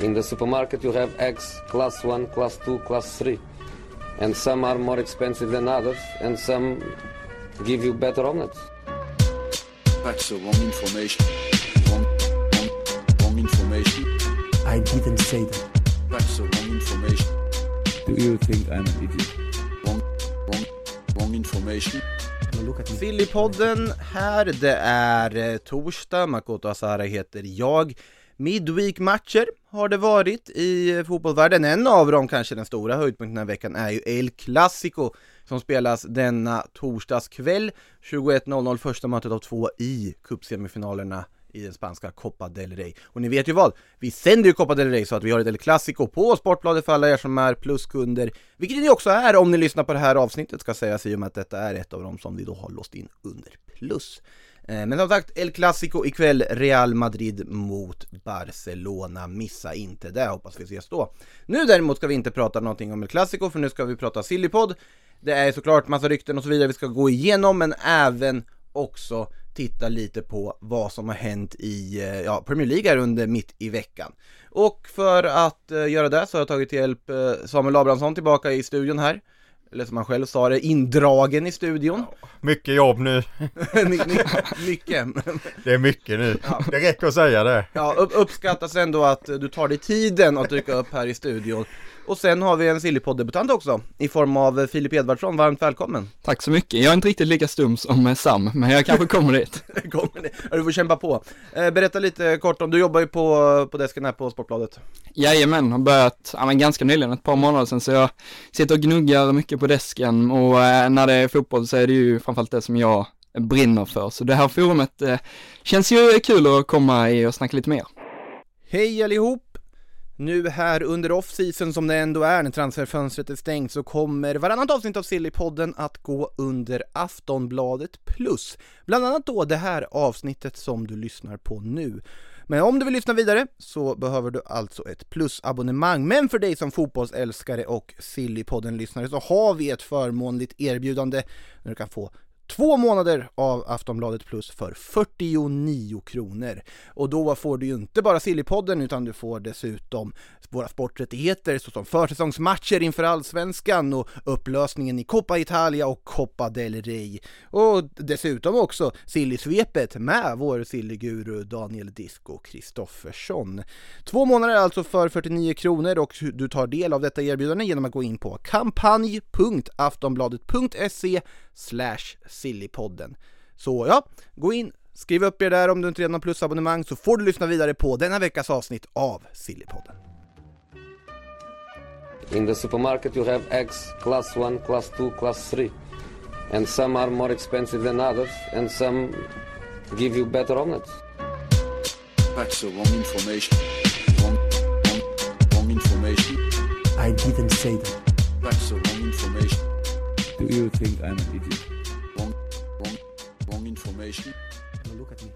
In the supermarket you have eggs class 1, class 2, class 3. And some are more expensive than others and some give you better omelets. That's the wrong information. Wrong, wrong, wrong information. I didn't say that. That's the wrong information. Do you think I'm an idiot? Wrong, wrong, wrong information. Now look at me. Sillypodden här, det är eh, torsdag, Makoto Asara heter jag. Midweek-matcher har det varit i eh, fotbollsvärlden. En av dem, kanske den stora höjdpunkten den här veckan, är ju El Clasico som spelas denna torsdagskväll. 21.00 första mötet av två i cupsemifinalerna i den spanska Copa del Rey. Och ni vet ju vad? Vi sänder ju Copa del Rey så att vi har ett El Clasico på Sportbladet för alla er som är pluskunder, vilket ni också är om ni lyssnar på det här avsnittet ska sägas i och med att detta är ett av dem som vi då har låst in under plus. Eh, men som sagt, El Clasico ikväll, Real Madrid mot Barcelona. Missa inte det, hoppas vi ses då. Nu däremot ska vi inte prata någonting om El Clasico, för nu ska vi prata Sillypodd. Det är såklart massa rykten och så vidare vi ska gå igenom, men även också titta lite på vad som har hänt i eh, ja, Premier League här under mitt i veckan. Och för att eh, göra det så har jag tagit till hjälp Samuel Abrahamsson tillbaka i studion här. Eller som han själv sa det, indragen i studion. Mycket jobb nu. My- my- mycket. Det är mycket nu. Det räcker att säga det. Ja, upp, uppskattas ändå att du tar dig tiden att dyka upp här i studion. Och sen har vi en Sillypodd-debutant också, i form av Filip Edvardsson. Varmt välkommen! Tack så mycket. Jag är inte riktigt lika stum som Sam, men jag kanske kommer dit. Kommer? Ja, du får kämpa på. Eh, berätta lite kort om, du jobbar ju på, på desken här på Sportbladet. Jajamän, har börjat, ja men ganska nyligen, ett par månader sedan, så jag sitter och gnuggar mycket på desken och eh, när det är fotboll så är det ju framförallt det som jag brinner för. Så det här forumet eh, känns ju kul att komma i och snacka lite mer. Hej allihop! Nu här under off-season som det ändå är när transferfönstret är stängt så kommer varannat avsnitt av Sillypodden att gå under Aftonbladet plus. Bland annat då det här avsnittet som du lyssnar på nu. Men om du vill lyssna vidare så behöver du alltså ett plusabonnemang. Men för dig som fotbollsälskare och Sillypodden-lyssnare så har vi ett förmånligt erbjudande när du kan få Två månader av Aftonbladet Plus för 49 kronor. Och då får du ju inte bara Sillypodden utan du får dessutom våra sporträttigheter såsom försäsongsmatcher inför Allsvenskan och upplösningen i Coppa Italia och Coppa del Rey. Och dessutom också Sillysvepet med vår sillyguru Daniel Disco Kristoffersson. Två månader alltså för 49 kronor och du tar del av detta erbjudande genom att gå in på kampanj.aftonbladet.se slash sillypodden. Så ja, gå in, skriv upp er där om du inte redan har plusabonnemang så får du lyssna vidare på denna veckas avsnitt av Sillypodden. In the supermarket you have eggs class 1, class 2, class 3. And some are more expensive than others and some give you better omelets. That's the wrong information. Wrong, wrong, wrong information. I didn't say that. That's the wrong information. Do you think I'm an idiot? Wrong, wrong, information. Now look at me.